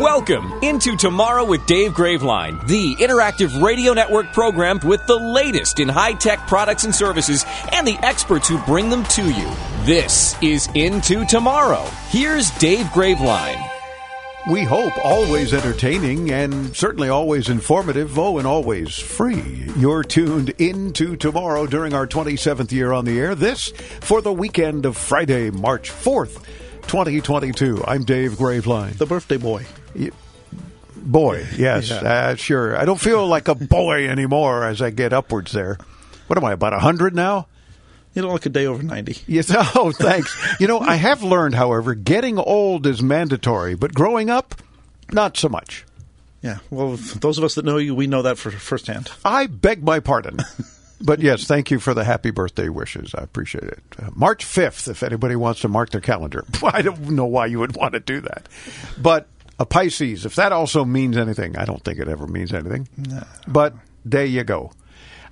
Welcome into Tomorrow with Dave Graveline, the interactive radio network program with the latest in high tech products and services and the experts who bring them to you. This is Into Tomorrow. Here's Dave Graveline. We hope always entertaining and certainly always informative, oh, and always free. You're tuned into tomorrow during our 27th year on the air. This for the weekend of Friday, March 4th, 2022. I'm Dave Graveline. The birthday boy. Boy, yes, Yeah. uh, sure. I don't feel like a boy anymore as I get upwards there. What am I, about 100 now? You don't look a day over 90. Yes. Oh, thanks. you know, I have learned, however, getting old is mandatory, but growing up, not so much. Yeah. Well, those of us that know you, we know that for firsthand. I beg my pardon. But yes, thank you for the happy birthday wishes. I appreciate it. Uh, March 5th, if anybody wants to mark their calendar. I don't know why you would want to do that. But a Pisces, if that also means anything, I don't think it ever means anything. But there you go.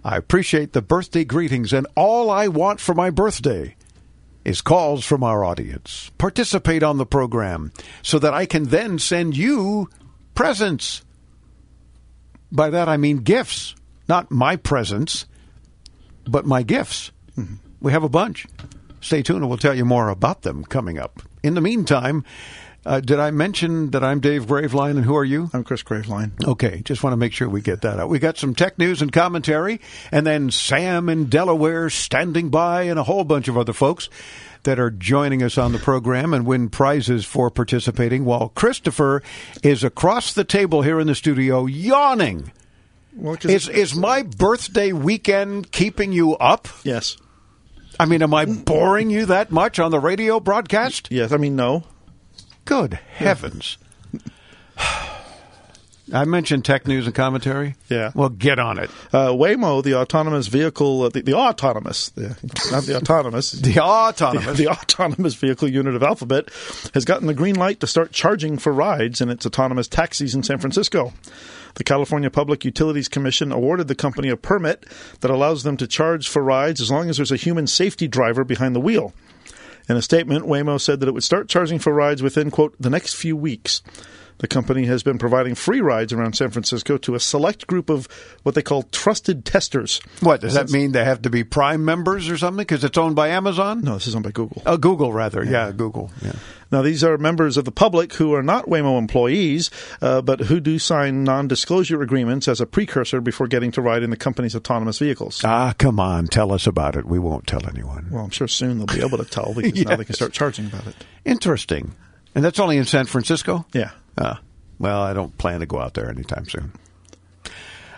I appreciate the birthday greetings, and all I want for my birthday is calls from our audience. Participate on the program so that I can then send you presents. By that I mean gifts, not my presents, but my gifts. We have a bunch. Stay tuned and we'll tell you more about them coming up. In the meantime, uh, did I mention that I'm Dave Graveline and who are you? I'm Chris Graveline. Okay, just want to make sure we get that out. We got some tech news and commentary, and then Sam in Delaware standing by, and a whole bunch of other folks that are joining us on the program and win prizes for participating, while Christopher is across the table here in the studio yawning. Well, Is, is my birthday weekend keeping you up? yes. I mean, am I boring you that much on the radio broadcast? Yes. I mean, no. Good heavens. I mentioned tech news and commentary. Yeah. Well, get on it. Uh, Waymo, the autonomous vehicle, uh, the, the autonomous, the, not the autonomous, The autonomous. the, the autonomous vehicle unit of Alphabet has gotten the green light to start charging for rides in its autonomous taxis in San Francisco. The California Public Utilities Commission awarded the company a permit that allows them to charge for rides as long as there's a human safety driver behind the wheel. In a statement, Waymo said that it would start charging for rides within, quote, the next few weeks. The company has been providing free rides around San Francisco to a select group of what they call trusted testers. What does that mean? They have to be Prime members or something because it's owned by Amazon? No, this is owned by Google. Oh, Google rather. Yeah, Google. Yeah. Now, these are members of the public who are not Waymo employees, uh, but who do sign non disclosure agreements as a precursor before getting to ride in the company's autonomous vehicles. Ah, come on, tell us about it. We won't tell anyone. Well, I'm sure soon they'll be able to tell because now they can start charging about it. Interesting. And that's only in San Francisco? Yeah. Ah, well, I don't plan to go out there anytime soon.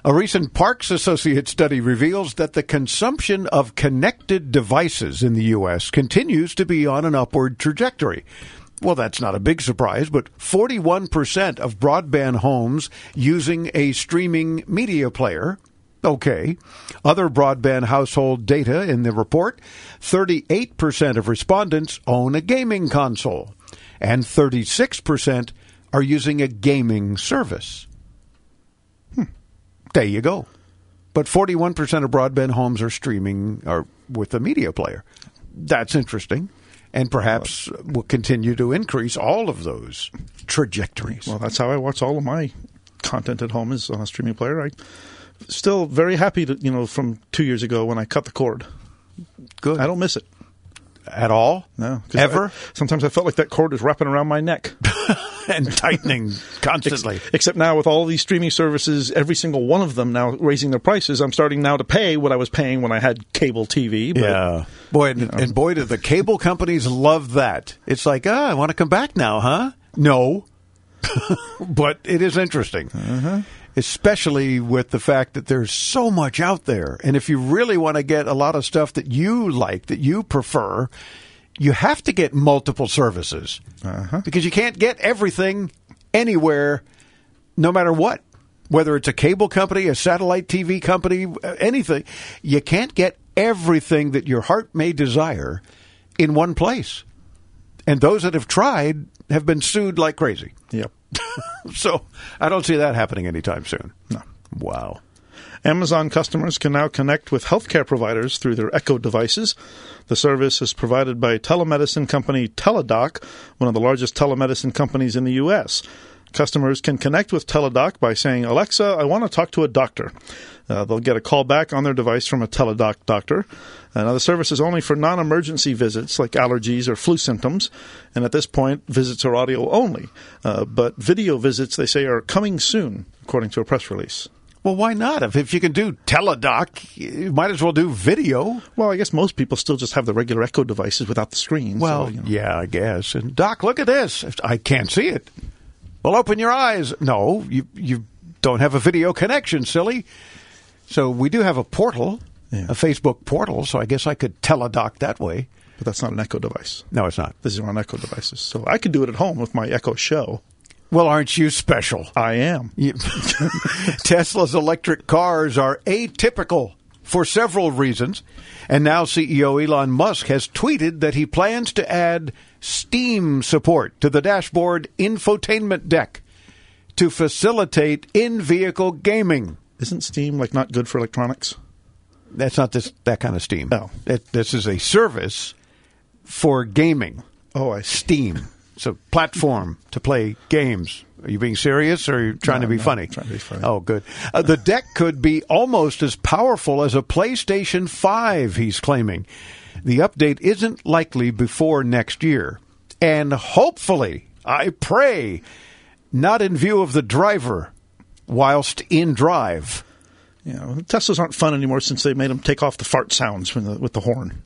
A recent Parks Associate study reveals that the consumption of connected devices in the U.S. continues to be on an upward trajectory. Well, that's not a big surprise, but 41% of broadband homes using a streaming media player. Okay. Other broadband household data in the report 38% of respondents own a gaming console, and 36% are using a gaming service. Hmm. There you go. But 41% of broadband homes are streaming or with a media player. That's interesting. And perhaps will continue to increase all of those trajectories. Well, that's how I watch all of my content at home is on a streaming player. I still very happy to you know from two years ago when I cut the cord. Good. I don't miss it. At all? No, Ever? I- sometimes I felt like that cord was wrapping around my neck. and tightening constantly. Except now with all these streaming services, every single one of them now raising their prices, I'm starting now to pay what I was paying when I had cable TV. But Yeah. Boy, and, and boy, do the cable companies love that. It's like, ah, I want to come back now, huh? No. but it is interesting. Especially with the fact that there's so much out there. And if you really want to get a lot of stuff that you like, that you prefer, you have to get multiple services because you can't get everything anywhere, no matter what. Whether it's a cable company, a satellite TV company, uh, anything, you can't get everything that your heart may desire in one place. And those that have tried have been sued like crazy. Yep. So I don't see that happening anytime soon. No. Wow. Amazon customers can now connect with healthcare providers through their Echo devices. The service is provided by telemedicine company Teladoc, one of the largest telemedicine companies in the U.S. Customers can connect with Teladoc by saying, Alexa, I want to talk to a doctor. Uh, they'll get a call back on their device from a Teladoc doctor. Uh, now, the service is only for non emergency visits like allergies or flu symptoms. And at this point, visits are audio only. Uh, but video visits, they say, are coming soon, according to a press release. Well, why not? If, if you can do teledoc, you might as well do video. Well, I guess most people still just have the regular Echo devices without the screen. Well, so, you know. yeah, I guess. And Doc, look at this. I can't see it. Well, open your eyes. No, you you don't have a video connection, silly. So we do have a portal, Yeah. a Facebook portal. So I guess I could teledoc that way. but that's not an Echo device. No, it's not. These are on Echo devices. So I could do it at home with my Echo Show. Well, aren't you special? I am. Tesla's electric cars are atypical for several reasons. And now CEO Elon Musk has tweeted that he plans to add Steam support to the dashboard infotainment deck to facilitate in vehicle gaming. Isn't Steam like not good for electronics? That's not this that kind of Steam. Oh. No. It- this is a service for gaming. Oh, I see. Steam. It's a platform to play games. Are you being serious or are you trying No, to be funny? trying to be funny. Oh, good. Uh, the deck could be almost as powerful as a PlayStation 5, he's claiming. The update isn't likely before next year. And hopefully, I pray, not in view of the driver whilst in drive. You know, Teslas aren't fun anymore since they made them take off the fart sounds from the, with the horn.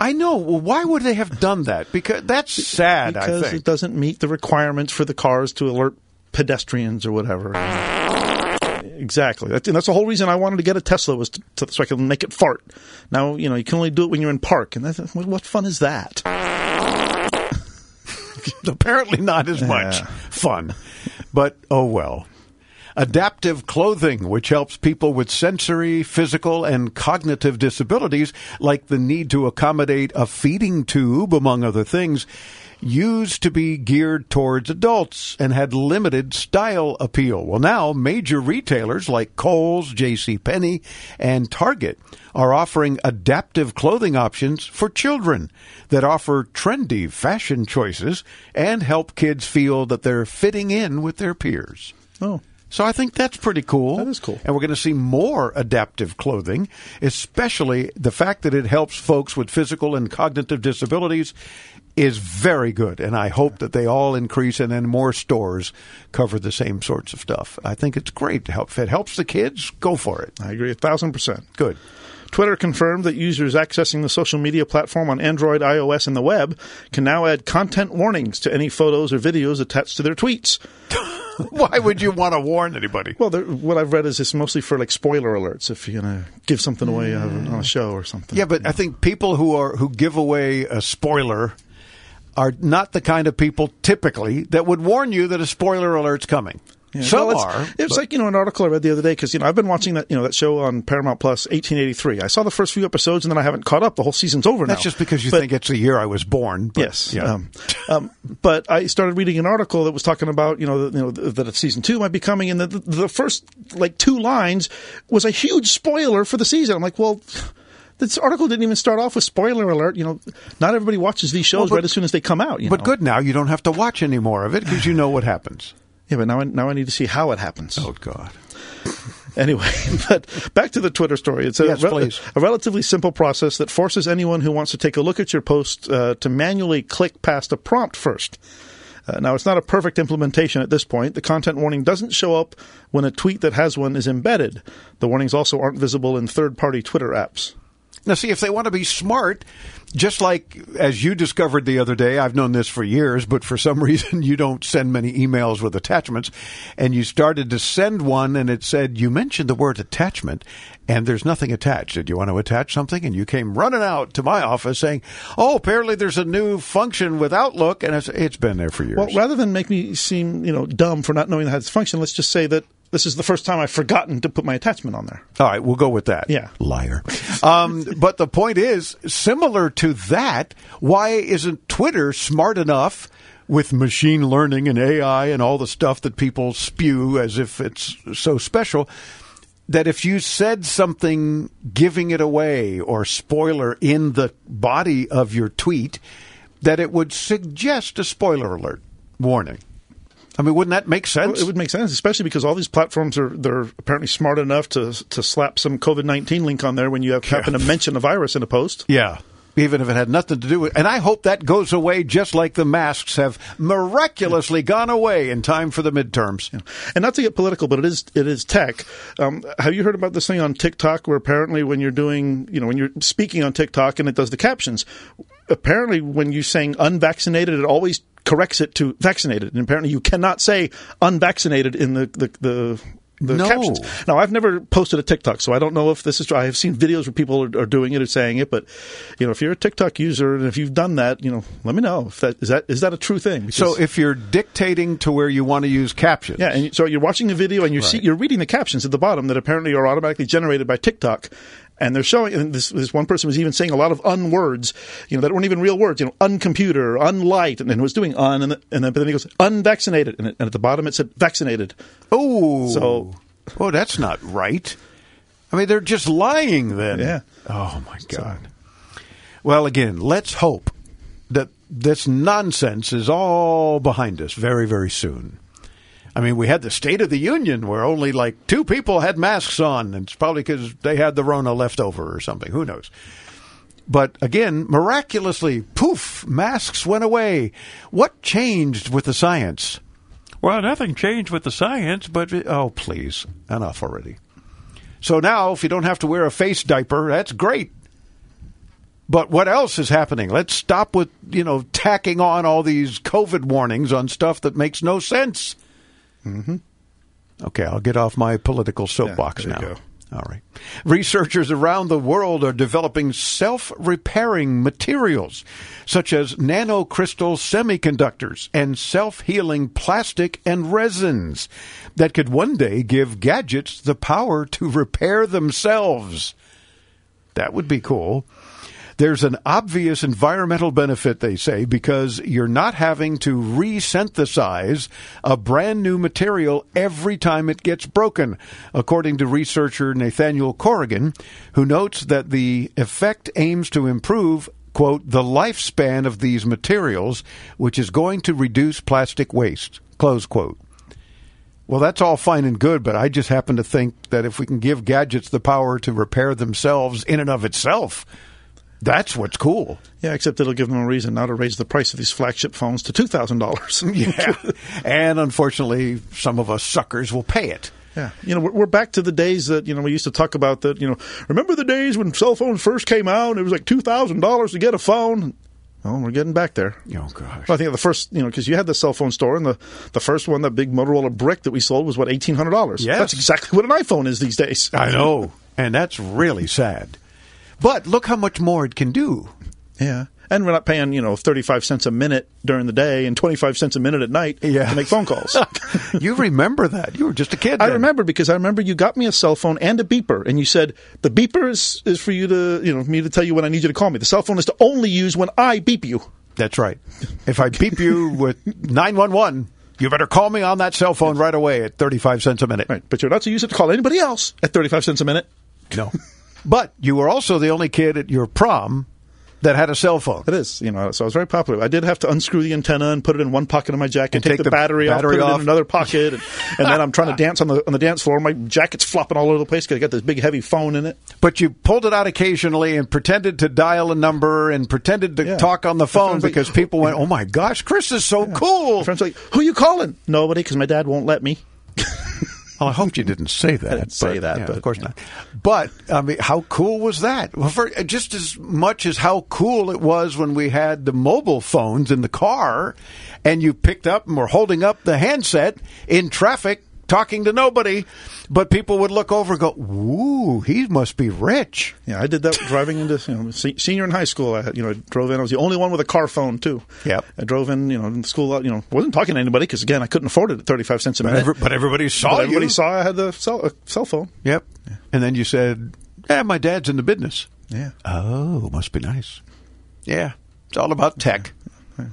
I know. Well, why would they have done that? Because that's sad, because I think. it doesn't meet the requirements for the cars to alert pedestrians or whatever. Exactly. That's, and that's the whole reason I wanted to get a Tesla was to, to, so I can make it fart. Now you know you can only do it when you're in park, and what, what fun is that? apparently not as much fun. But oh well. Adaptive clothing, which helps people with sensory, physical, and cognitive disabilities, like the need to accommodate a feeding tube, among other things, used to be geared towards adults and had limited style appeal. Well, now major retailers like Kohl's, J.C. Penney, and Target are offering adaptive clothing options for children that offer trendy fashion choices and help kids feel that they're fitting in with their peers. Oh, So I think that's pretty cool. That is cool. And we're going to see more adaptive clothing, especially the fact that it helps folks with physical and cognitive disabilities is very good. And I hope that they all increase and then more stores cover the same sorts of stuff. I think it's great to help. If it helps the kids, go for it. I agree a thousand percent. Good. Twitter confirmed that users accessing the social media platform on Android, iOS, and the web can now add content warnings to any photos or videos attached to their tweets. Why would you want to warn anybody? Well, there- what I've read is it's mostly for like spoiler alerts if you're gonna give something away uh, on a show or something. Yeah, but I think people who are who give away a spoiler are not the kind of people typically that would warn you that a spoiler alert's coming. Yeah, Some well, it's, are. It's like you know an article I read the other day because you know I've been watching that you know that show on Paramount Plus, 1883. I saw the first few episodes and then I haven't caught up. The whole season's over now. that's just because you But- think it's the year I was born. but- Yes. yeah. Um, um, but I started reading an article that was talking about, you know, that, you know, that season two might be coming, and the, the, the first like two lines was a huge spoiler for the season. I'm like, well. This article didn't even start off with spoiler alert. You know, not everybody watches these shows Well, but- right as soon as they come out. You but know? good now, you don't have to watch any more of it because you know what happens. Yeah, but now I, now I need to see how it happens. Oh God. Anyway, but back to the Twitter story. It's a, Yes, a relatively simple process that forces anyone who wants to take a look at your post uh, to manually click past a prompt first. Uh, now, it's not a perfect implementation at this point. The content warning doesn't show up when a tweet that has one is embedded. The warnings also aren't visible in third party Twitter apps. Now, see, if they want to be smart, just like as you discovered the other day, I've known this for years, but for some reason you don't send many emails with attachments, and you started to send one and it said, You mentioned the word attachment, and there's nothing attached. Did you want to attach something? And you came running out to my office saying, Oh, apparently there's a new function with Outlook, and it's, it's been there for years. Well, rather than make me seem, you know, dumb for not knowing how this function, let's just say that this is the first time I've forgotten to put my attachment on there. All right, we'll go with that. Yeah. Liar. Um, but the point is, similar to that, why isn't Twitter smart enough with machine learning and AI and all the stuff that people spew as if it's so special? That if you said something giving it away or spoiler in the body of your tweet, that it would suggest a spoiler alert warning. I mean, wouldn't that make sense? It would make sense, especially because all these platforms are they're apparently smart enough to to slap some COVID nineteen link on there when you have, happen to mention a virus in a post. Yeah. Even if it had nothing to do with and I hope that goes away just like the masks have miraculously gone away in time for the midterms. Yeah. And not to get political, but it is it is tech. Um, have you heard about this thing on TikTok where apparently when you're doing you know when you're speaking on TikTok and it does the captions, apparently when you're saying unvaccinated, it always corrects it to vaccinated. And apparently you cannot say unvaccinated in the, the, the the No. captions. Now, I've never posted a TikTok, so I don't know if this is true. I have seen videos where people are, are doing it or saying it, but you know, if you're a TikTok user and if you've done that, you know, let me know if that is that is that a true thing. Because- So if you're dictating to where you want to use captions. yeah, and so you're watching a video and you see Right. you're reading the captions at the bottom that apparently are automatically generated by TikTok. And they're showing, and this, this one person was even saying a lot of unwords, you know, that weren't even real words, you know, uncomputer, unlight, and, and was doing un, and, then- and then, but then he goes, unvaccinated. And, and at the bottom it said vaccinated. Oh. So- Oh, that's not right. I mean, they're just lying then. Yeah. Oh my god. Well, again, let's hope that this nonsense is all behind us very, very soon. I mean, we had the State of the Union where only like two people had masks on, and it's probably because they had the Rona left over or something. Who knows? But again, miraculously, poof, masks went away. What changed with the science? Well, nothing changed with the science, but oh, please, enough already. So now, if you don't have to wear a face diaper, that's great. But what else is happening? Let's stop with, you know, tacking on all these COVID warnings on stuff that makes no sense. Mm-hmm. Okay, I'll get off my political soapbox you now. go. All right. Researchers around the world are developing self repairing materials such as nanocrystal semiconductors and self healing plastic and resins that could one day give gadgets the power to repair themselves. That would be cool. There's an obvious environmental benefit, they say, because you're not having to resynthesize a brand new material every time it gets broken, according to researcher Nathaniel Corrigan, who notes that the effect aims to improve, quote, the lifespan of these materials, which is going to reduce plastic waste, close quote. Well, that's all fine and good, but I just happen to think that if we can give gadgets the power to repair themselves in and of itself, that's what's cool. Yeah, except it'll give them a reason now to raise the price of these flagship phones to $2,000. Yeah. and unfortunately, some of us suckers will pay it. Yeah, you know, we're, back to the days that you know we used to talk about. That you know, remember the days when cell phones first came out? It was like two thousand dollars to get a phone. Well, we're getting back there. Oh, gosh. Well, I think the first, you know, because you had the cell phone store, and the, the first one, that big Motorola brick that we sold was what eighteen hundred dollars. Yeah, that's exactly what an iPhone is these days. I know. And that's really sad. But look how much more it can do. Yeah, and we're not paying you know thirty five cents a minute during the day and twenty five cents a minute at night Yeah. to make phone calls. you remember that. You were just a kid. I then. remember because I remember you got me a cell phone and a beeper, and you said the beeper is, is for you to you know me to tell you when I need you to call me. The cell phone is to only use when I beep you. That's right. If I beep you with 911, you better call me on that cell phone right away at 35 cents a minute. Right, but you're not to use it to call anybody else at thirty five cents a minute. No. but you were also the only kid at your prom that had a cell phone. It is, you know, so I was very popular. I did have to unscrew the antenna and put it in one pocket of my jacket, And take, take the, the battery, battery off, put it off. in another pocket, and, and then I'm trying to dance on the on the dance floor. My jacket's flopping all over the place because I got this big heavy phone in it. But you pulled it out occasionally and pretended to dial a number and pretended to Yeah. talk on the phone friend's like, because people went, "Oh my gosh, Chris is so cool." My friends are like, "Who you calling?" Nobody, because my dad won't let me. Oh, I hope you didn't say that. I didn't say that, yeah, but, of course yeah. not. But I mean, how cool was that? Well, for just as much as how cool it was when we had the mobile phones in the car, and you picked up and were holding up the handset in traffic, talking to nobody, but people would look over and go, "Ooh, he must be rich." Yeah, I did that driving into you know, se- senior in high school. I you know, I drove in. I was the only one with a car phone too. Yep. I drove in, you know, in school. You know, wasn't talking to anybody because again, I couldn't afford it at thirty five cents a But, minute. every, but everybody saw But everybody you. saw I had the cell, a cell phone. Yep. And then you said, "Yeah, my dad's in the business." Yeah. Oh, must be nice. Yeah, it's all about tech.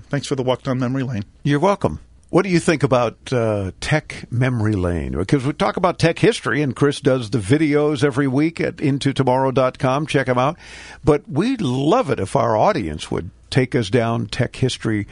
Thanks for the walk down memory lane. You're welcome. What do you think about uh, Tech Memory Lane? Because we talk about tech history, and Chris does the videos every week at intotomorrow.com. Check them out. But we'd love it if our audience would take us down tech history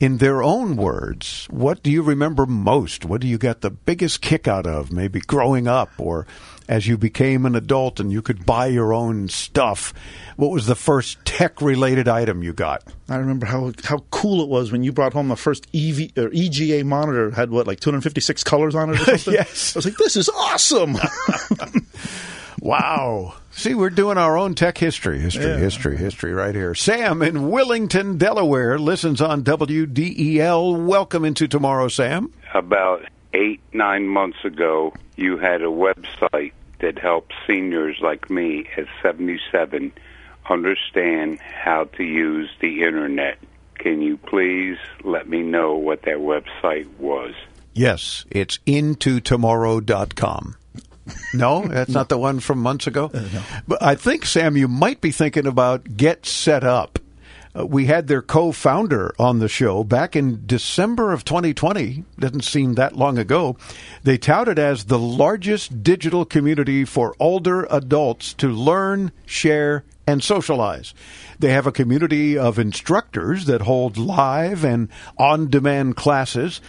in their own words. What do you remember most? What do you get the biggest kick out of? Maybe growing up or as you became an adult and you could buy your own stuff. What was the first tech related item you got? I remember how how cool it was when you brought home the first EV or EGA monitor had what like 256 colors on it or something. Yes. I was like, this is awesome. Wow. See, we're doing our own tech history, history, Yeah. history, history right here. Sam in Wilmington, Delaware, listens on WDEL. Welcome into tomorrow, Sam. about eight, nine months ago, you had a website that helped seniors like me at 77 understand how to use the internet. Can you please let me know what that website was? Yes, it's intotomorrow.com. No, that's not the one from months ago. Uh, but I think Sam, you might be thinking about Get Set Up. Uh, we had their co-founder on the show back in December of 2020. Doesn't seem that long ago. They touted as the largest digital community for older adults to learn, share, and socialize. They have a community of instructors that hold live and on-demand classes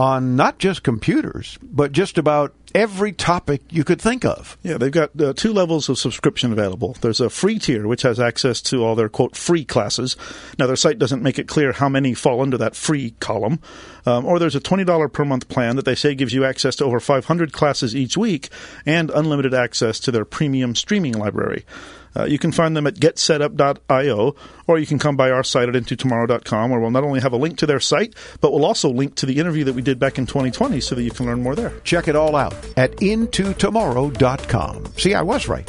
on not just computers, but just about every topic you could think of. Yeah, they've got uh, two levels of subscription available. There's a free tier, which has access to all their quote free classes. Now, their site doesn't make it clear how many fall under that free column. Um, or there's a $20 per month plan that they say gives you access to over 500 classes each week and unlimited access to their premium streaming library. Uh, you can find them at getsetup.io, or you can come by our site at intotomorrow.com, where we'll not only have a link to their site, but we'll also link to the interview that we did back in 2020 so that you can learn more there. Check it all out at intotomorrow.com. See, I was right.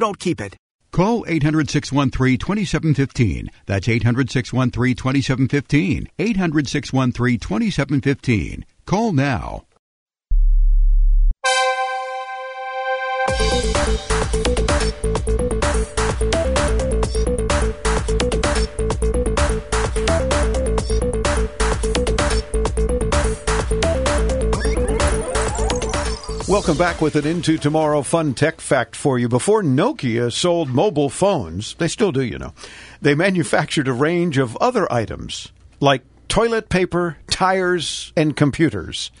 don't keep it. Call 800 613 2715. That's 800 613 2715. 800 613 2715. Call now. Welcome back with an Into Tomorrow fun tech fact for you. Before Nokia sold mobile phones, they still do, you know, they manufactured a range of other items like toilet paper, tires, and computers.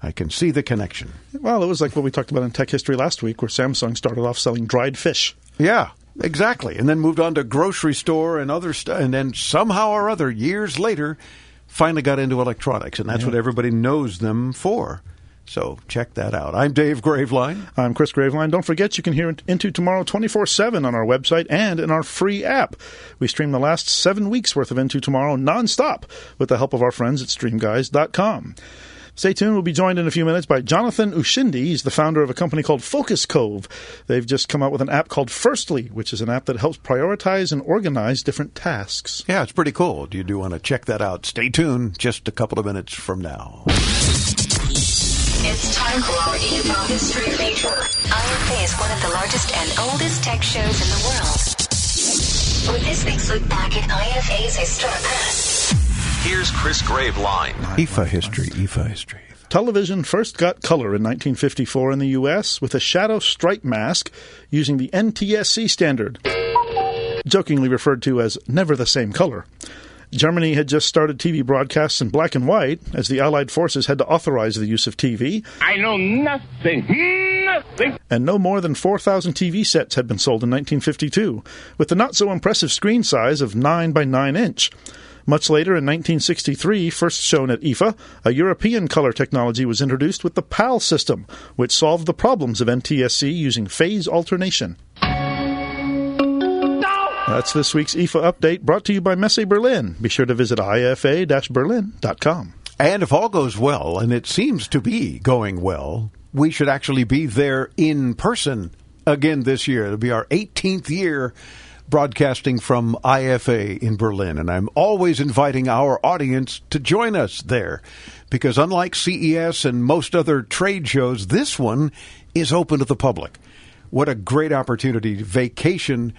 I can see the connection. Well, it was like what we talked about in tech history last week, where Samsung started off selling dried fish. Yeah, exactly. And then moved on to grocery store and other stuff. And then somehow or other, years later, finally got into electronics. And that's what everybody knows them for. So check that out. I'm Dave Graveline. I'm Chris Graveline. Don't forget you can hear Into Tomorrow 24 7 on our website and in our free app. We stream the last seven weeks worth of Into Tomorrow nonstop with the help of our friends at StreamGuys.com. Stay tuned. We'll be joined in a few minutes by Jonathan Ushindi. He's the founder of a company called Focus Cove. They've just come out with an app called Firstly, which is an app that helps prioritize and organize different tasks. Yeah, it's pretty cool. Do you do want to check that out. Stay tuned just a couple of minutes from now. It's time for our IFA History feature. IFA is one of the largest and oldest tech shows in the world. With this week's look back at IFA's historic past. Here's Chris Graveline. IFA history, IFA history. Television first got color in 1954 in the U.S. with a shadow stripe mask using the NTSC standard, jokingly referred to as never the same color. Germany had just started TV broadcasts in black and white, as the Allied forces had to authorize the use of TV. I know nothing, nothing. And no more than 4,000 TV sets had been sold in 1952, with the not so impressive screen size of 9 by 9 inch. Much later, in 1963, first shown at IFA, a European color technology was introduced with the PAL system, which solved the problems of NTSC using phase alternation. That's this week's IFA update brought to you by Messe Berlin. Be sure to visit ifa-berlin.com. And if all goes well, and it seems to be going well, we should actually be there in person again this year. It'll be our 18th year broadcasting from IFA in Berlin. And I'm always inviting our audience to join us there because, unlike CES and most other trade shows, this one is open to the public. What a great opportunity to vacation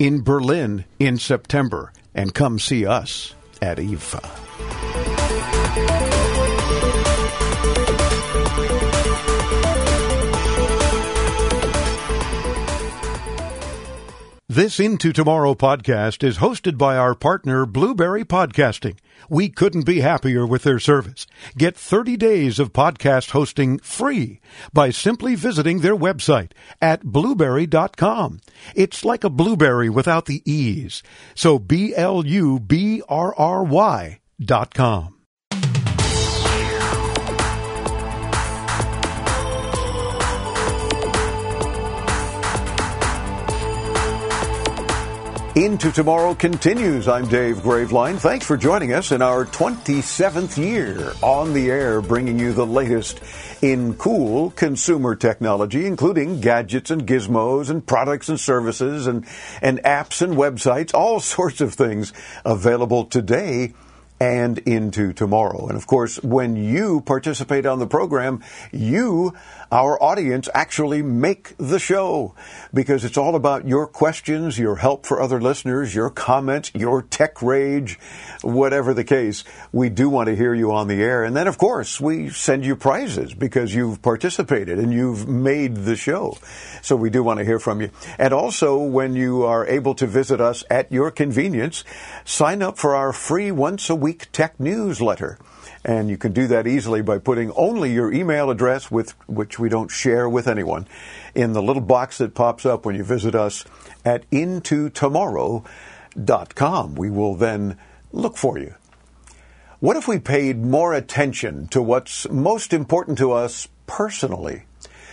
in Berlin in September and come see us at IFA. This Into Tomorrow podcast is hosted by our partner Blubrry Podcasting. We couldn't be happier with their service. Get 30 days of podcast hosting free by simply visiting their website at blubrry.com. It's like a blueberry without the E's. So B L U B R R Y dot com. Into Tomorrow continues. I'm Dave Graveline. Thanks for joining us in our 27th year on the air, bringing you the latest in cool consumer technology, including gadgets and gizmos and products and services and, and apps and websites, all sorts of things available today and into tomorrow. And of course, when you participate on the program, you, our audience, actually make the show because it's all about your questions, your help for other listeners, your comments, your tech rage, whatever the case. We do want to hear you on the air. And then, of course, we send you prizes because you've participated and you've made the show. So we do want to hear from you. And also, when you are able to visit us at your convenience, sign up for our free once a week tech newsletter. And you can do that easily by putting only your email address, with which we don't share with anyone, in the little box that pops up when you visit us at intotomorrow.com. We will then look for you. What if we paid more attention to what's most important to us personally?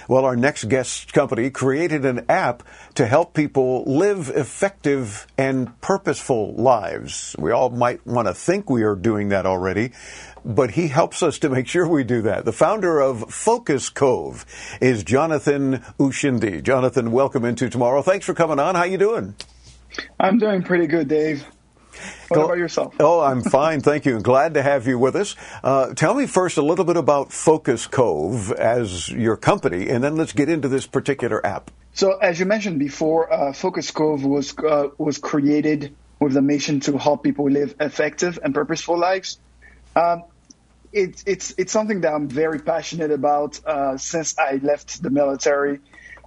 Well, our next guest company created an app to help people live effective and purposeful lives. We all might want to think we are doing that already, but he helps us to make sure we do that. The founder of Focus Cove is Jonathan Ushindi. Jonathan, welcome into tomorrow. Thanks for coming on. How you doing? I'm doing pretty good, Dave. What about yourself? Oh, I'm fine, thank you. Glad to have you with us. Uh, tell me first a little bit about Focus Cove as your company, and then let's get into this particular app. So, as you mentioned before, uh, Focus Cove was uh, was created with the mission to help people live effective and purposeful lives. Um, it's it's it's something that I'm very passionate about uh, since I left the military.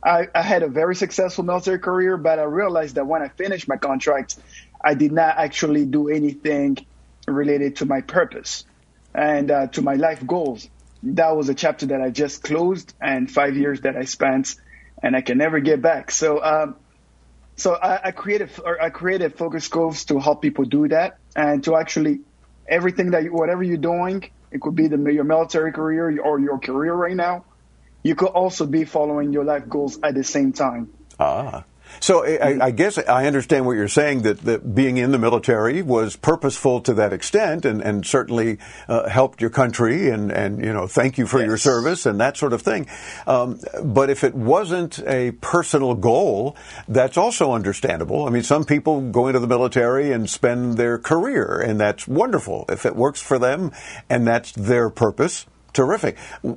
I, I had a very successful military career, but I realized that when I finished my contract, I did not actually do anything related to my purpose and uh, to my life goals. That was a chapter that I just closed and five years that I spent and I can never get back. So, um, so I, I created, I created focus coves to help people do that and to actually everything that, you, whatever you're doing, it could be the, your military career or your career right now. You could also be following your life goals at the same time. Ah. So I, I guess I understand what you're saying that, that being in the military was purposeful to that extent and, and certainly uh, helped your country and, and, you know, thank you for your service and that sort of thing. Um, but if it wasn't a personal goal, that's also understandable. I mean, some people go into the military and spend their career and that's wonderful. If it works for them and that's their purpose, Terrific.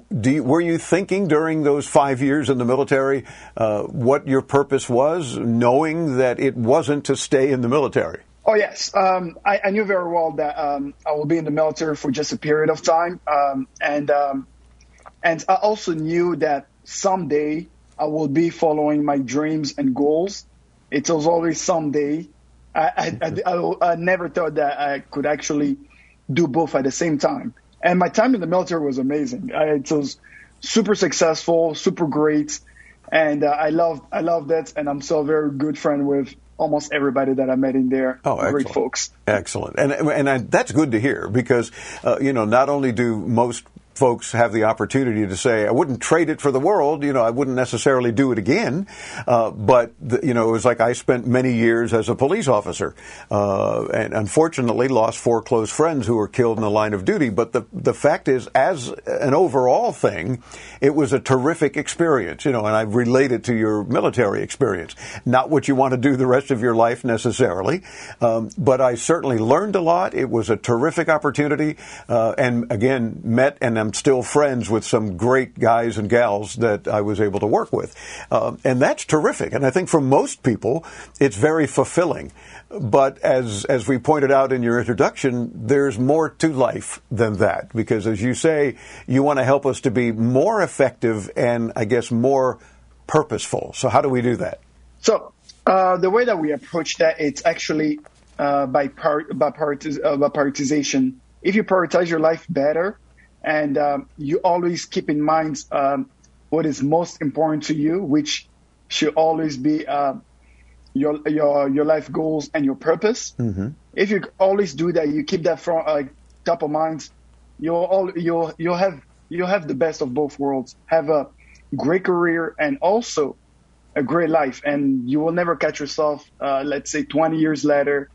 You, were you thinking during those five years in the military uh, what your purpose was, knowing that it wasn't to stay in the military? Oh yes, um, I, I, knew very well that um, I will be in the military for just a period of time, um, and um, and I also knew that someday I will be following my dreams and goals. It was always someday. I, I, I, I never thought that I could actually do both at the same time. And my time in the military was amazing. I, it was super successful, super great, and uh, I loved I loved it. And I'm still a very good friend with almost everybody that I met in there. Oh, great excellent. folks. Excellent, and and I, that's good to hear because uh, you know not only do most folks have the opportunity to say, I wouldn't trade it for the world. You know, I wouldn't necessarily do it again. Uh, but, the, you know, it was like I spent many years as a police officer uh, and unfortunately lost four close friends who were killed in the line of duty. But the, the fact is, as an overall thing, it was a terrific experience, you know, and I relate it to your military experience. Not what you want to do the rest of your life necessarily, um, but I certainly learned a lot. It was a terrific opportunity. Uh, and again, met and am still friends with some great guys and gals that I was able to work with. Uh, and that's terrific. And I think for most people, it's very fulfilling. But as, as we pointed out in your introduction, there's more to life than that. Because as you say, you want to help us to be more effective and I guess more purposeful. So how do we do that? So uh, the way that we approach that, it's actually uh, by, par- by, uh, by prioritization. If you prioritize your life better, and um, you always keep in mind um, what is most important to you, which should always be uh, your your your life goals and your purpose. Mm-hmm. If you always do that, you keep that from uh, top of mind. You'll all you'll you'll have you'll have the best of both worlds. Have a great career and also a great life, and you will never catch yourself, uh, let's say, 20 years later,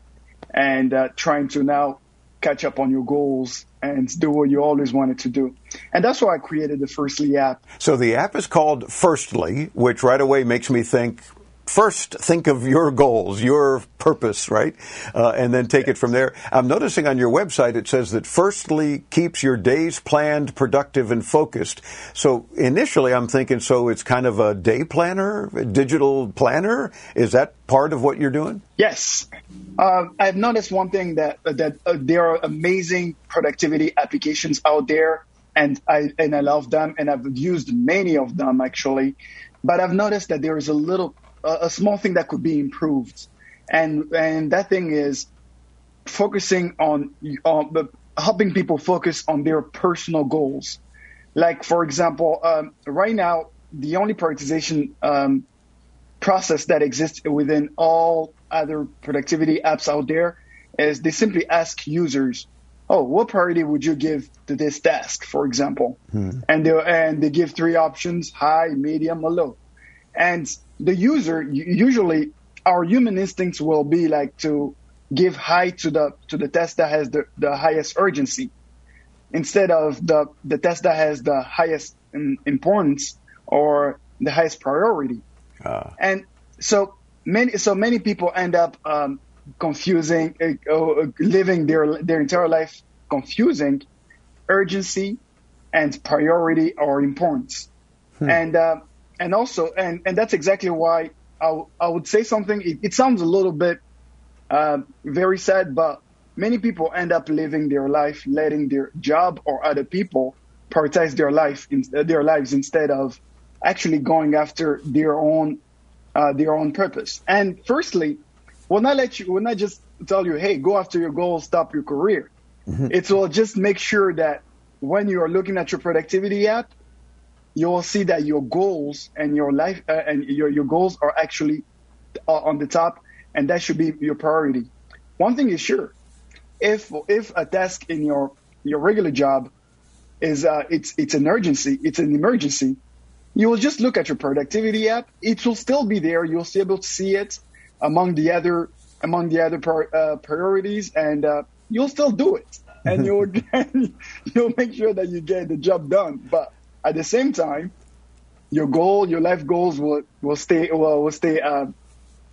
and uh, trying to now catch up on your goals and do what you always wanted to do. And that's why I created the Firstly app. So the app is called Firstly, which right away makes me think first think of your goals, your purpose, right? Uh, and then take it from there. I'm noticing on your website it says that firstly keeps your days planned, productive, and focused. So initially I'm thinking, so it's kind of a day planner, a digital planner. Is that part of what you're doing? Yes. Uh, I've noticed one thing that that uh, there are amazing productivity applications out there, and I and I love them, and I've used many of them actually. But I've noticed that there is a little a small thing that could be improved, and and that thing is focusing on on helping people focus on their personal goals. Like for example, um, right now the only prioritization um, process that exists within all other productivity apps out there is they simply ask users, "Oh, what priority would you give to this task?" For example, Hmm. and they and they give three options: high, medium, or low. And the user usually our human instincts will be like to give high to the to the test that has the, the highest urgency instead of the the test that has the highest um, importance or the highest priority uh. and so many so many people end up um, confusing uh, uh, living their their entire life confusing urgency and priority or importance Hmm. and uh, and also and and that's exactly why I, I would say something. It, it sounds a little bit uh, very sad but many people end up living their life letting their job or other people prioritize their life in, uh, their lives instead of actually going after their own uh, their own purpose. And firstly will not let you will not just tell you hey go after your goals stop your career it will just make sure that when you are looking at your productivity app you will see that your goals and your life uh, and your, your goals are actually uh, on the top and that should be your priority one thing is sure if if a task in your your regular job is uh, it's it's an urgency it's an emergency you will just look at your productivity app. It will still be there. You'll still be able to see it among the other among the other pri- uh, priorities, and uh, you'll still do it, and you'll you'll make sure that you get the job done. But at the same time, your goal, your life goals will will stay will, will stay uh,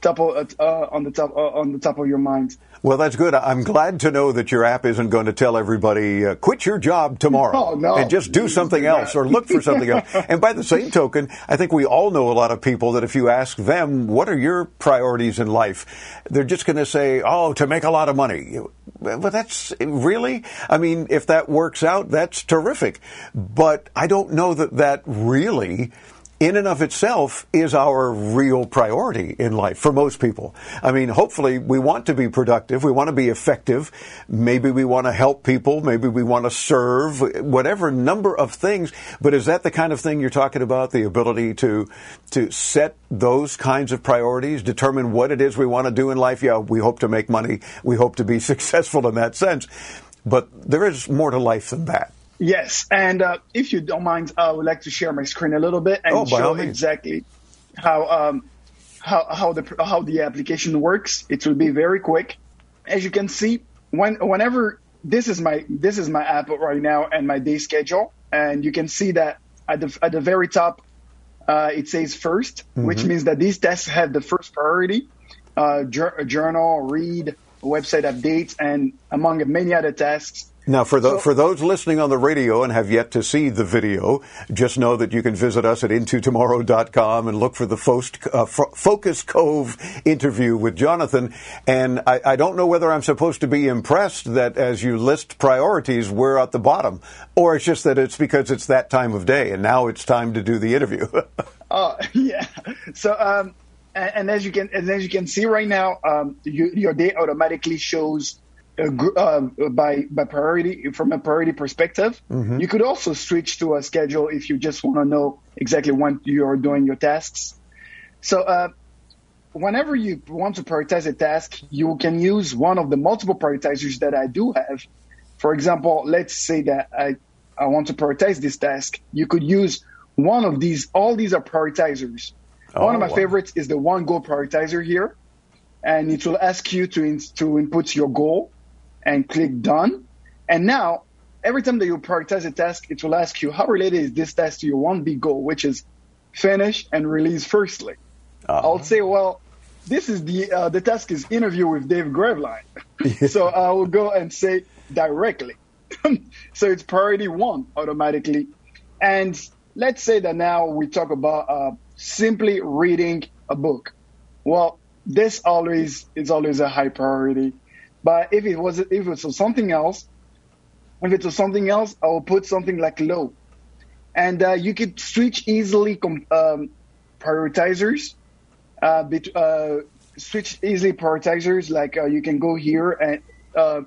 top of, uh, on the top uh, on the top of your mind. Well, that's good. I'm glad to know that your app isn't going to tell everybody, uh, quit your job tomorrow Oh, no. and just do something else or look for something else. And by the same token, I think we all know a lot of people that if you ask them, what are your priorities in life? They're just going to say, oh, to make a lot of money. But that's really, I mean, if that works out, that's terrific. But I don't know that that really in and of itself is our real priority in life for most people. I mean, hopefully we want to be productive. We want to be effective. Maybe we want to help people. Maybe we want to serve, whatever number of things. But is that the kind of thing you're talking about? The ability to, to set those kinds of priorities, determine what it is we want to do in life. Yeah, we hope to make money. We hope to be successful in that sense. But there is more to life than that. Yes, and uh, if you don't mind, I would like to share my screen a little bit and Oh, show exactly how um, how how the how the application works. It will be very quick. As you can see, when whenever this is my this is my app right now and my day schedule, and you can see that at the at the very top, uh, it says 1st which Mhm. means that these tasks have the first priority: uh, jour- journal, read, website updates, and among many other tasks. Now, for, the, for those listening on the radio and have yet to see the video, just know that you can visit us at intotomorrow.com and look for the Fos- uh, Fo- Focus Cove interview with Jonathan. And I, I don't know whether I'm supposed to be impressed that as you list priorities, we're at the bottom, or it's just that it's because it's that time of day and now it's time to do the interview. Oh yeah. So um, and, and as you can and as you can see right now, um, you, your day automatically shows um, by by priority from a priority perspective. Mhm. You could also switch to a schedule if you just want to know exactly when you're doing your tasks. So uh, whenever you want to prioritize a task, you can use one of the multiple prioritizers that I do have. For example, let's say that I, I want to prioritize this task. You could use one of these. All these are prioritizers. one of Oh, my wow. favorites is the one goal prioritizer here. And it will ask you to, in, to input your goal and click done. And now, every time that you prioritize a task, it will ask you how related is this task to your one big goal, which is finish and release firstly. I'll say, well, this is the uh, the task is interview with Dave Graveline. so I will go and say directly. so it's priority one automatically. And let's say that now we talk about uh, simply reading a book. Well, this always is always a high priority. But if it was if it was something else, if it was something else, I will put something like low. And uh, you could switch easily com- um, prioritizers uh, uh, switch easily prioritizers. Like uh, you can go here and uh,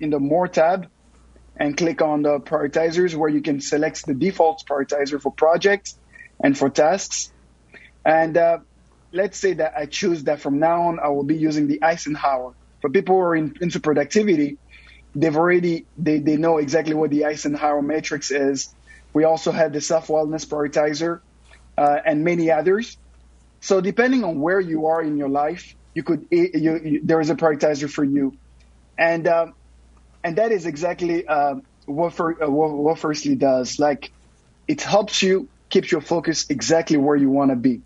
in the more tab and click on the prioritizers where you can select the default prioritizer for projects and for tasks. And uh, let's say that I choose that from now on I will be using the Eisenhower. For people who are in, into productivity, they've already they, they know exactly what the Eisenhower matrix is. We also have the self wellness prioritizer uh, and many others. So depending on where you are in your life, you could you, you, there is a prioritizer for you, and um, and that is exactly uh, what, for, uh, what what Firstly does. Like it helps you keep your focus exactly where you want to be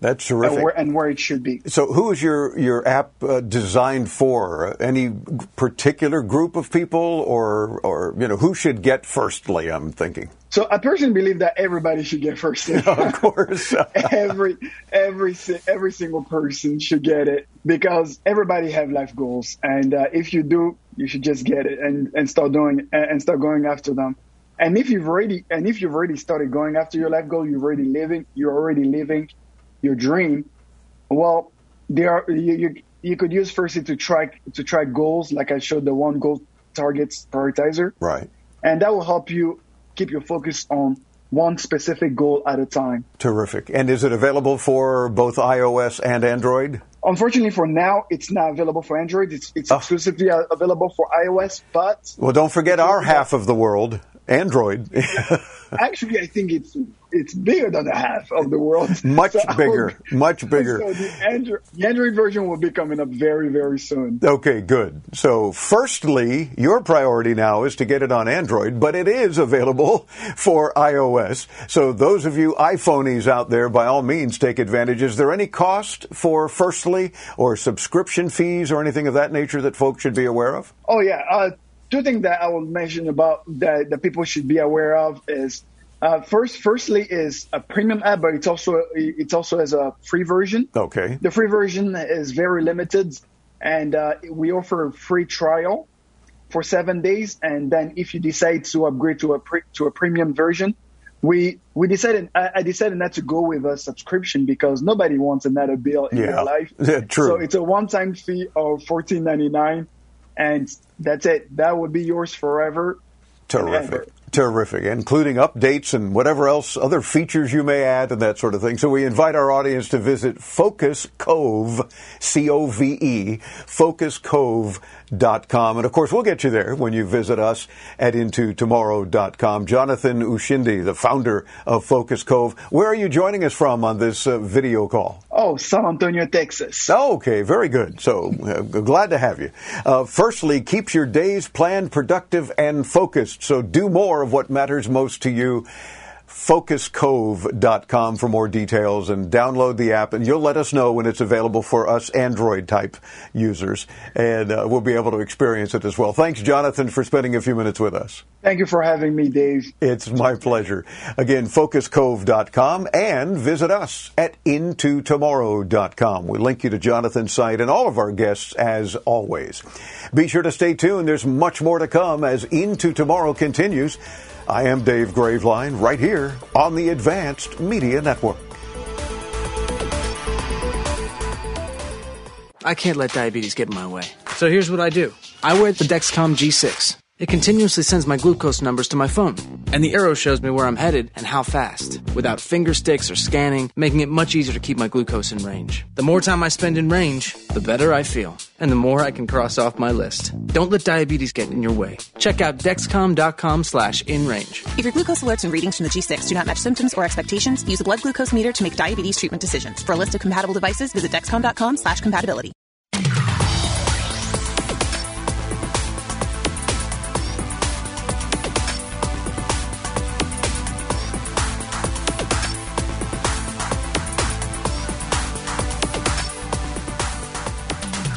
That's and terrific. where, and where it should be. So, who is your your app uh, designed for? Any particular group of people, or or you know, who should get firstly? I'm thinking. So I personally believe that everybody should get first. of course, every every every single person should get it because everybody have life goals, and uh, if you do, you should just get it and and start doing and and start going after them. And if you've already and if you've already started going after your life goal, you're already living you're already living your dream. Well, there are you you, you could use firstly to track to track goals, like I showed the one goal targets prioritizer Right. and that will help you keep your focus on one specific goal at a time. Terrific. And is it available for both iOS and Android? Unfortunately, for now, it's not available for Android. It's, it's exclusively uh, available for iOS, but Well, don't forget our half of the world, Android. actually, I think it's it's bigger than a half of the world. Much So- bigger, much bigger. So the Android, the Android version will be coming up very, very soon. Okay, good. So, firstly, your priority now is to get it on Android, but it is available for iOS. So, those of you iPhonies out there, by all means, take advantage. Is there any cost for Firstly or subscription fees or anything of that nature that folks should be aware of? Oh yeah, uh, two things that I will mention about that that people should be aware of is uh, first, firstly, is a premium app, but it's also it's also as a free version. Okay. The free version is very limited, and uh, we offer a free trial for seven days. And then, if you decide to upgrade to a pre- to a premium version, we we decided I, I decided not to go with a subscription because nobody wants another bill in Yeah. their life. Yeah, true. So it's a one time fee of fourteen ninety nine, and that's it. That would be yours forever. Terrific. Terrific, including updates and whatever else, other features you may add and that sort of thing. So we invite our audience to visit Focus Cove, C-O-V-E, focuscove.com. And of course, we'll get you there when you visit us at intotomorrow.com. Jonathan Ushindi, the founder of Focus Cove. Where are you joining us from on this uh, video call? Oh, San Antonio, Texas. Okay, very good. So uh, glad to have you. Uh, firstly, keeps your days planned, productive, and focused. So do more of what matters most to you. Focuscove.com for more details and download the app, and you'll let us know when it's available for us Android type users, and uh, we'll be able to experience it as well. Thanks, Jonathan, for spending a few minutes with us. Thank you for having me, Dave. It's my pleasure. Again, focuscove.com and visit us at intotomorrow.com. We link you to Jonathan's site and all of our guests as always. Be sure to stay tuned. There's much more to come as Into Tomorrow continues. I am Dave Graveline right here on the Advanced Media Network. I can't let diabetes get in my way. So here's what I do I wear the Dexcom G6. It continuously sends my glucose numbers to my phone, and the arrow shows me where I'm headed and how fast, without finger sticks or scanning, making it much easier to keep my glucose in range. The more time I spend in range, the better I feel, and the more I can cross off my list. Don't let diabetes get in your way. Check out dexcom.com slash in range. If your glucose alerts and readings from the G6 do not match symptoms or expectations, use a blood glucose meter to make diabetes treatment decisions. For a list of compatible devices, visit dexcom.com slash compatibility.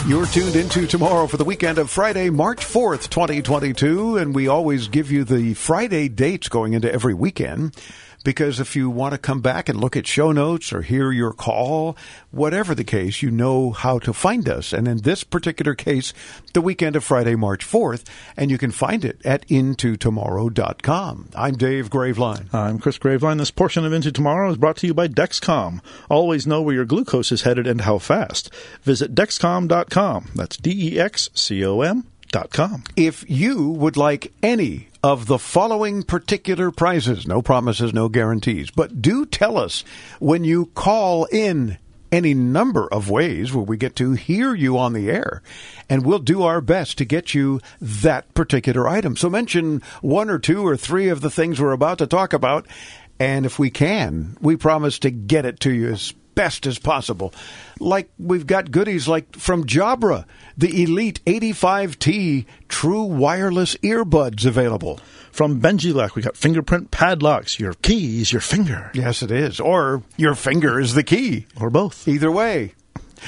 You're tuned into tomorrow for the weekend of Friday, March 4th, 2022. And we always give you the Friday dates going into every weekend. Because if you want to come back and look at show notes or hear your call, whatever the case, you know how to find us. And in this particular case, the weekend of Friday, March 4th, and you can find it at intotomorrow.com. I'm Dave Graveline. I'm Chris Graveline. This portion of Into Tomorrow is brought to you by Dexcom. Always know where your glucose is headed and how fast. Visit Dexcom.com. That's D E X C O M. Dot com. If you would like any of the following particular prizes, no promises, no guarantees, but do tell us when you call in any number of ways where we get to hear you on the air, and we'll do our best to get you that particular item. So mention one or two or three of the things we're about to talk about, and if we can, we promise to get it to you as best as possible. Like we've got goodies like from Jabra, the Elite 85T true wireless earbuds available. From Benjilock, we got fingerprint padlocks. Your key is your finger. Yes, it is. Or your finger is the key. Or both. Either way.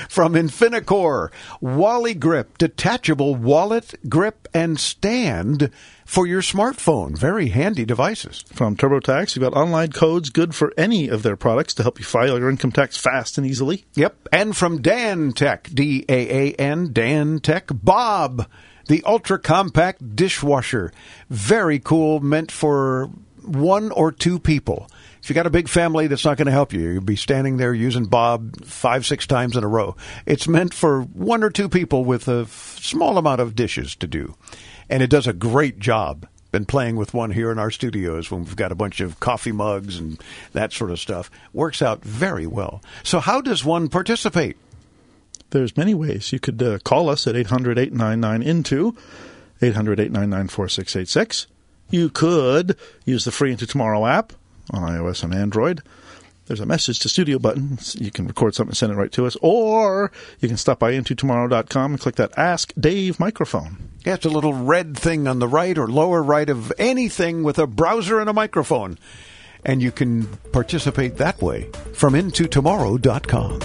From Infinicore, Wally Grip, detachable wallet, grip, and stand for your smartphone. Very handy devices. From TurboTax, you've got online codes good for any of their products to help you file your income tax fast and easily. Yep. And from Daan Tech, D A A N, Daan Tech, Bob, the ultra compact dishwasher. Very cool, meant for one or two people. If you got a big family that's not going to help you, you'll be standing there using Bob five, six times in a row. It's meant for one or two people with a small amount of dishes to do. And it does a great job. Been playing with one here in our studios when we've got a bunch of coffee mugs and that sort of stuff. Works out very well. So, how does one participate? There's many ways. You could uh, call us at 800 899 INTO, 800 899 4686. You could use the free Into Tomorrow app on iOS and Android. There's a message to studio button. You can record something and send it right to us, or you can stop by intotomorrow.com and click that Ask Dave microphone. Yeah, it's a little red thing on the right or lower right of anything with a browser and a microphone. And you can participate that way from intotomorrow.com.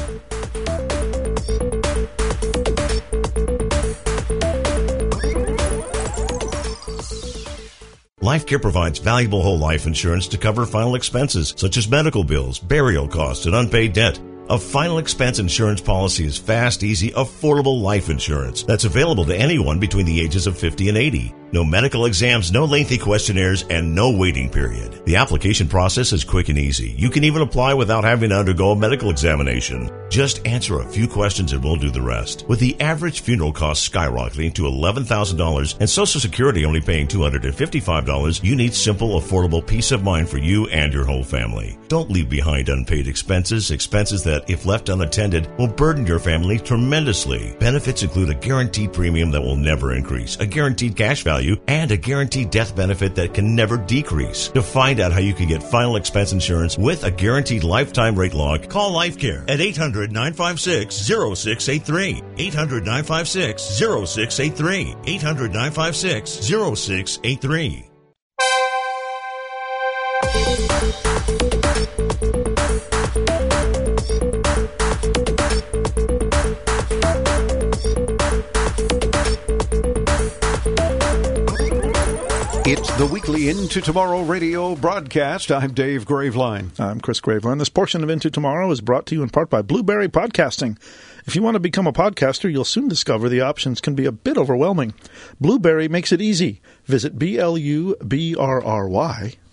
LifeCare provides valuable whole life insurance to cover final expenses such as medical bills, burial costs, and unpaid debt. A final expense insurance policy is fast, easy, affordable life insurance that's available to anyone between the ages of 50 and 80. No medical exams, no lengthy questionnaires, and no waiting period. The application process is quick and easy. You can even apply without having to undergo a medical examination. Just answer a few questions and we'll do the rest. With the average funeral cost skyrocketing to $11,000 and Social Security only paying $255, you need simple, affordable peace of mind for you and your whole family. Don't leave behind unpaid expenses, expenses that, if left unattended, will burden your family tremendously. Benefits include a guaranteed premium that will never increase, a guaranteed cash value, and a guaranteed death benefit that can never decrease. To find out how you can get final expense insurance with a guaranteed lifetime rate lock, call LifeCare at 800 956 0683. 800 956 0683. 800 956 0683. The weekly Into Tomorrow radio broadcast. I'm Dave Graveline. I'm Chris Graveline. This portion of Into Tomorrow is brought to you in part by Blubrry Podcasting. If you want to become a podcaster, you'll soon discover the options can be a bit overwhelming. Blueberry makes it easy. Visit B-L-U-B-R-R-Y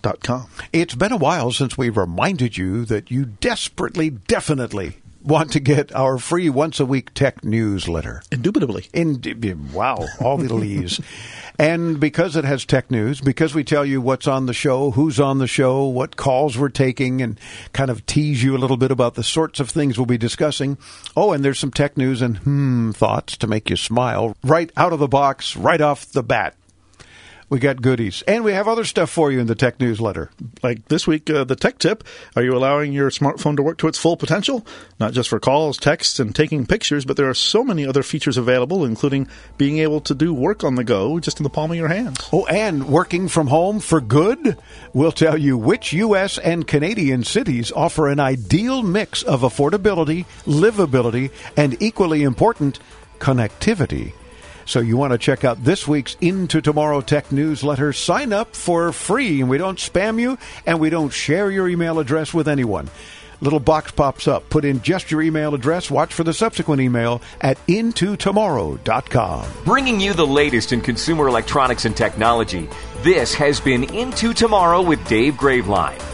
dot com. It's been a while since we reminded you that you desperately, definitely want to get our free once a week tech newsletter. Indubitably. In, wow, all the leaves. And because it has tech news, because we tell you what's on the show, who's on the show, what calls we're taking, and kind of tease you a little bit about the sorts of things we'll be discussing. Oh, and there's some tech news and hmm thoughts to make you smile right out of the box, right off the bat. We got goodies. And we have other stuff for you in the tech newsletter. Like this week, uh, the tech tip Are you allowing your smartphone to work to its full potential? Not just for calls, texts, and taking pictures, but there are so many other features available, including being able to do work on the go just in the palm of your hands. Oh, and working from home for good? We'll tell you which U.S. and Canadian cities offer an ideal mix of affordability, livability, and equally important, connectivity. So you want to check out this week's Into Tomorrow Tech newsletter. Sign up for free, and we don't spam you, and we don't share your email address with anyone. Little box pops up. Put in just your email address. Watch for the subsequent email at intotomorrow.com. Bringing you the latest in consumer electronics and technology. This has been Into Tomorrow with Dave Graveline.